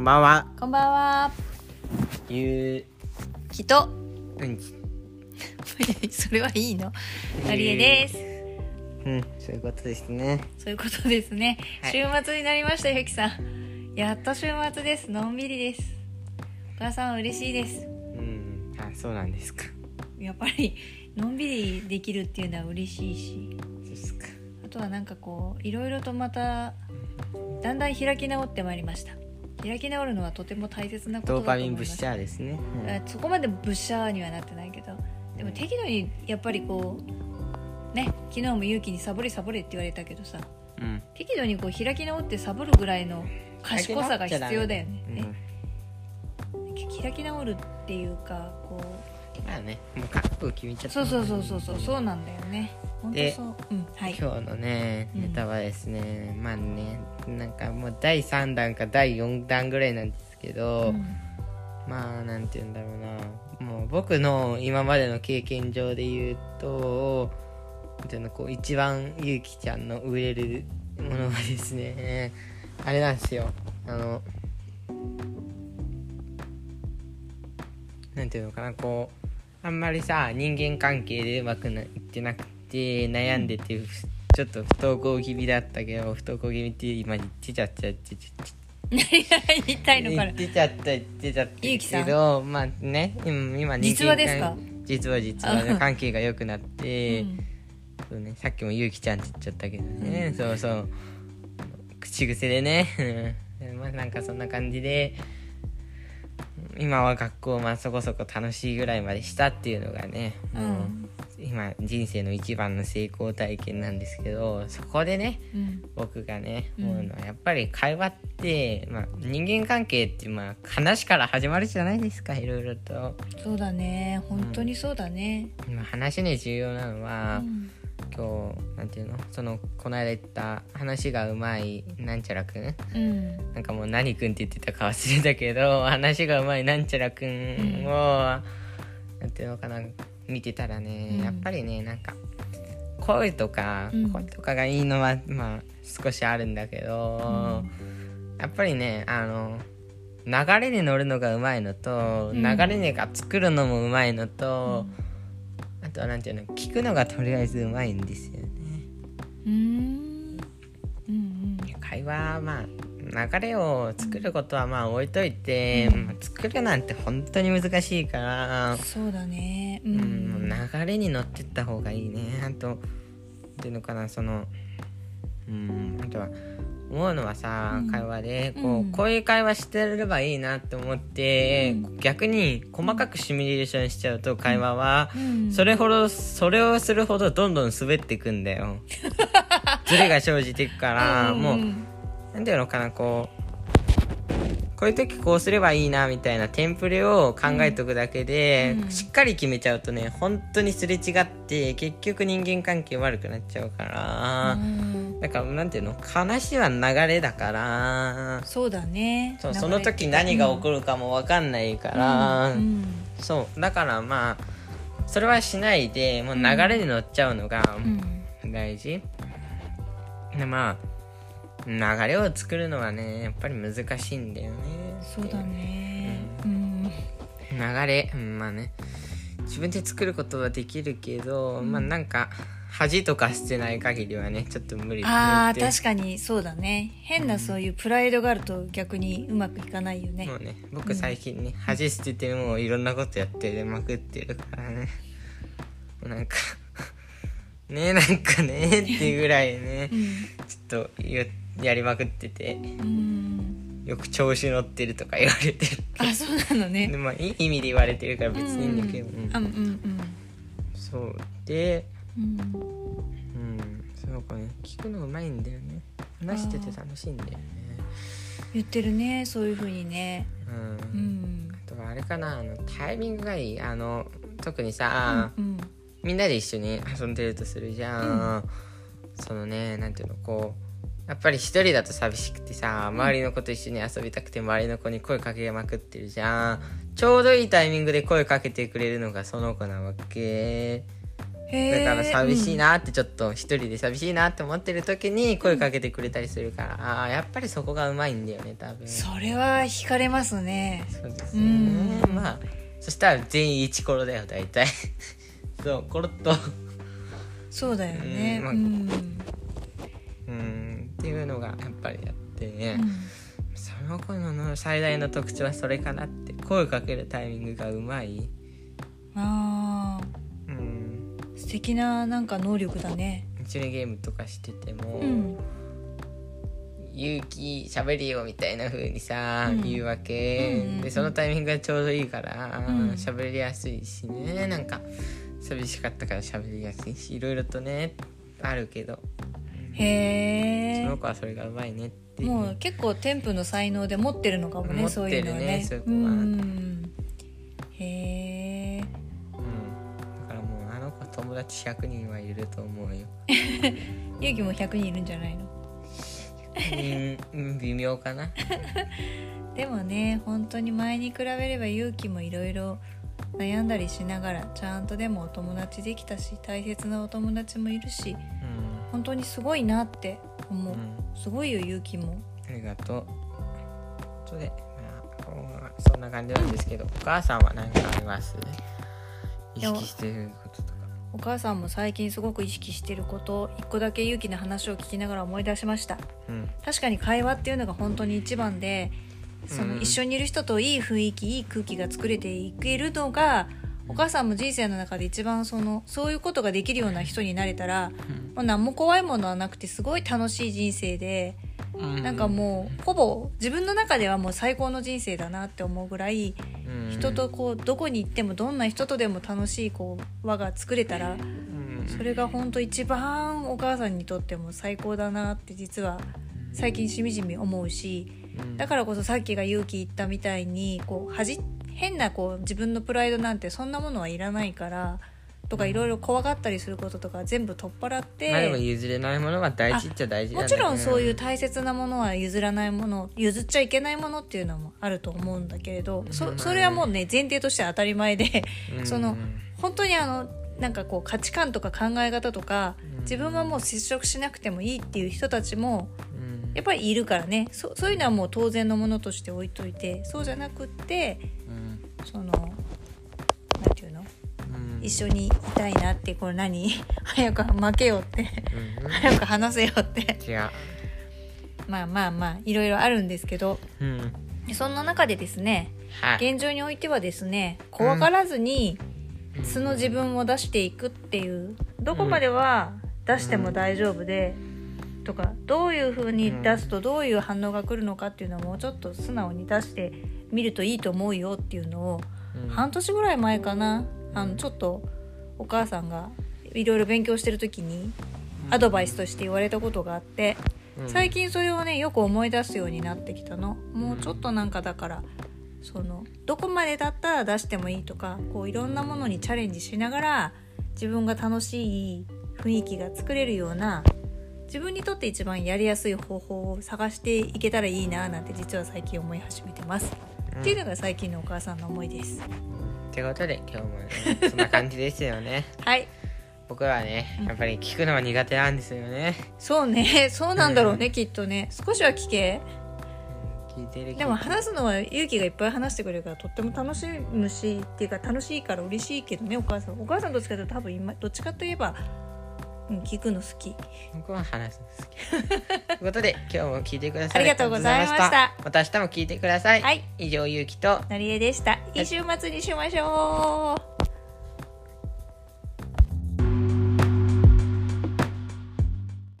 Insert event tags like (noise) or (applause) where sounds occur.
こんばんは。こんばんは。ゆきと。う、うん、(laughs) それはいいの。のりえです。うん、そういうことですね。そういうことですね。はい週末になりました、ゆきさん。やっと週末です。のんびりです。お母さん嬉しいです。うん、あ、そうなんですか。やっぱり、のんびりできるっていうのは嬉しいし。そうですか。あとはなんかこう、いろいろとまた。だんだん開き直ってまいりました。開き直るのはとても大切なことドーパだと思います。ミンブッシャーですね。あそこまでブッシャーにはなってないけどでも適度にやっぱりこうね昨日も勇気にサボれサボれって言われたけどさうん。うん。適度にこう開き直ってサボるぐらいの賢さが必要だよねうん開き直るっていうかこまあね、もう覚悟決めちゃった。うそうそうそうそうそうそうなんだよねでそう。うんはい。今日のね、うん。ネタはですね、まあね、なんかもう第3弾か第4弾ぐらいなんですけど、うん。まあなんて言うんだろうな。もう僕の今までの経験上で言うとなんていうのこう一番ゆうきちゃんの植えるものはですね (laughs) あれなんですよ。あのなんていうのかなこうあんまりさ人間関係でうまくないってなくて悩んでてふちょっと不登校気味だったけど不登校気味って今言ってちゃった言ってちゃった何言いたいのかな言ってちゃった言ってちゃったけどまあね今実話ですか実は実はね関係が良くなって、うんそうね、さっきもゆうきちゃんって言っちゃったけどね、そうそう口癖でねまあなんかそんな感じで今は学校まあそこそこ楽しいぐらいまでしたっていうのがね、今人生の一番の成功体験なんですけどそこでねうん。僕がねうん。思うのはやっぱり会話って、まあ、人間関係ってまあ話から始まるじゃないですかいろいろと、そうだね。本当にそうだね。まあ、話で重要なのは、うん。今日なんていうの？そのこの間言った話がうまいなんちゃらくん？うん。なんかもう何くんって言ってたか忘れたけど話がうまいなんちゃらくんを、なんていうのかな見てたらね、うん。やっぱりねなんか声とか、うん。声とかがいいのはまあ少しあるんだけど、やっぱりねあの流れに乗るのがうまいのと、うん。流れが作るのもうまいのと、あとはなんていうの聞くのがとりあえずうまいんですよね。うん。うんうん。会話はまあ流れを作ることはまあ置いといて、うん。まあ作るなんて本当に難しいから、そうだね。ううんん流れに乗ってった方がいいねあとっていうのかなそのうんあとは思うのはさ、うん。会話でこう,、うん。こういう会話してればいいなって思って、逆に細かくシミュレーションしちゃうと会話は、うん。それほどそれをするほどどんどん滑っていくんだよ。(laughs) ズレが生じていくから、もうなんていうのかなこうこういう時こうすればいいなみたいなテンプレを考えておくだけで、うん。しっかり決めちゃうとね本当にすれ違って結局人間関係悪くなっちゃうから、うん。だからなんていうの話は流れだからそうだね。そうその時何が起こるかも分かんないから、うんそうだからまあそれはしないでもう流れに乗っちゃうのがうん。大事、でまあ流れを作るのはねやっぱり難しいんだよね。そうだね。うん。流れうんまあね。自分で作ることはできるけど、まあなんか恥とか捨てない限りはねちょっと無理あ確かにそうだね。変なそういうプライドがあると逆にうまくいかないよね。もうね。僕最近ね恥捨ててもういろんなことやってまくってるからね。(laughs) なんかねなんかねっていうぐらいねちょっとややりまくっててうん。うんよく調子乗ってるとか言われてるあそうなのでねまあいい意味で言われてるから別にいいんだけど、うんうんうん。そう。でうん。うん。そうかね。聞くのうまいんだよね。話してて楽しいんだよね。言ってるねそういうふうにね。うん、うん。あとはあれかなあのタイミングがいい。あの特にさ、うんみんなで一緒に遊んでるとするじゃん、そのねなんていうのこうやっぱり一人だと寂しくてさ周りの子と一緒に遊びたくて周りの子に声かけまくってるじゃん。ちょうどいいタイミングで声かけてくれるのがその子なわけ。だから寂しいなってちょっと一人で寂しいなって思ってる時に声かけてくれたりするから、ああやっぱりそこがうまいんだよね多分。それは惹かれますね。そうですうね。ん。まあそしたら全員イチコロだよ大体。(laughs) そうコロッと。そうだよね。うんまあうん。うんっていうのがやっぱりあってね、うん。その子の最大の特徴はそれかなって声かけるタイミングがうまい。あうん。ー素敵ななんか能力だね。一緒にゲームとかしてても、うん。勇気喋りよみたいな風にさ、うん。言うわけ、うんうんうん。でそのタイミングがちょうどいいからうん。喋、りやすいしね。なんか寂しかったから喋りやすいしいろいろとねあるけどへえその子はそれがうまいねってもう結構添付の才能で持ってるのかもね持そうってるねいうのはね。そういう子は。ん。へえうん、だからもうあの子友達100人はいると思うよ。(laughs) 勇気も100人いるんじゃないの？うんうん微妙かな。(laughs) でもね本当に前に比べれば勇気もいろいろ悩んだりしながらちゃんとでもお友達できたし大切なお友達もいるしうん、本当にすごいなって思う、うん。すごいよ勇気も。ありがとう。それで、まあ、そんな感じなんですけどお母さんは何かあります？意識してることとか。お母さんも最近すごく意識してること一個だけ勇気の話を聞きながら思い出しました。うん。確かに会話っていうのが本当に一番でそのうん。一緒にいる人といい雰囲気いい空気が作れていけるのがお母さんも人生の中で一番そのそういうことができるような人になれたらもう何も怖いものはなくてすごい楽しい人生でうん。なんかもうほぼ自分の中ではもう最高の人生だなって思うぐらいうん。人とこうどこに行ってもどんな人とでも楽しいこう輪が作れたらうん。それが本当一番お母さんにとっても最高だなって実は最近しみじみ思うしうん。だからこそさっきが勇気言ったみたいにこう恥変なこう自分のプライドなんてそんなものはいらないからとかいろいろ怖がったりすることとか全部取っ払って、まあでも譲れないものは大事。っちゃ大事だね。もちろんそういう大切なものは譲らないもの譲っちゃいけないものっていうのもあると思うんだけれどそそれはもうね前提として当たり前でうん。(laughs) その本当にあのなんかこう価値観とか考え方とかうん。自分はもう接触しなくてもいいっていう人たちもうん。やっぱりいるからね。そそういうのはもう当然のものとして置いといてそうじゃなくってうんそのなんていうの？うん。一緒にいたいなってこれ何？(laughs) 早く負けよって。うん (laughs) 早く話せよって。違う。(laughs) まあまあまあいろいろあるんですけど。うん。そんな中でですねはい。現状においてはですね怖がらずに素の自分を出していくっていうどこまでは出しても大丈夫で、とかどういう風に出すとどういう反応が来るのかっていうのをもうちょっと素直に出してみるといいと思うよっていうのをうん。半年ぐらい前かな。あのちょっとお母さんがいろいろ勉強してる時にアドバイスとして言われたことがあってうん。最近それをねよく思い出すようになってきたの。もうちょっとなんかだからそのどこまでだったら出してもいいとかこういろんなものにチャレンジしながら自分が楽しい雰囲気が作れるような自分にとって一番やりやすい方法を探していけたらいいななんて実は最近思い始めてます、うんっていうのが最近のお母さんの思いです。ってことで今日もねそんな感じですよね。(laughs) はい。僕はねやっぱり聞くのは苦手なんですよね。そうね。(laughs) そうなんだろうね、きっとね。少しは聞け。聞いてるでも話すのは勇気がいっぱい話してくれるからとっても楽しむしっていうか楽しいから嬉しいけどねお母さん。お母さんどっちかというと多分今どっちかといえば、うん、聞くの好き。僕は話すの好き。(laughs) ということで今日も聞いてくださりありがとうございました。ままた明日も聞いてください、はい。以上ゆうきと。なりえでした。い。い週末にしましょう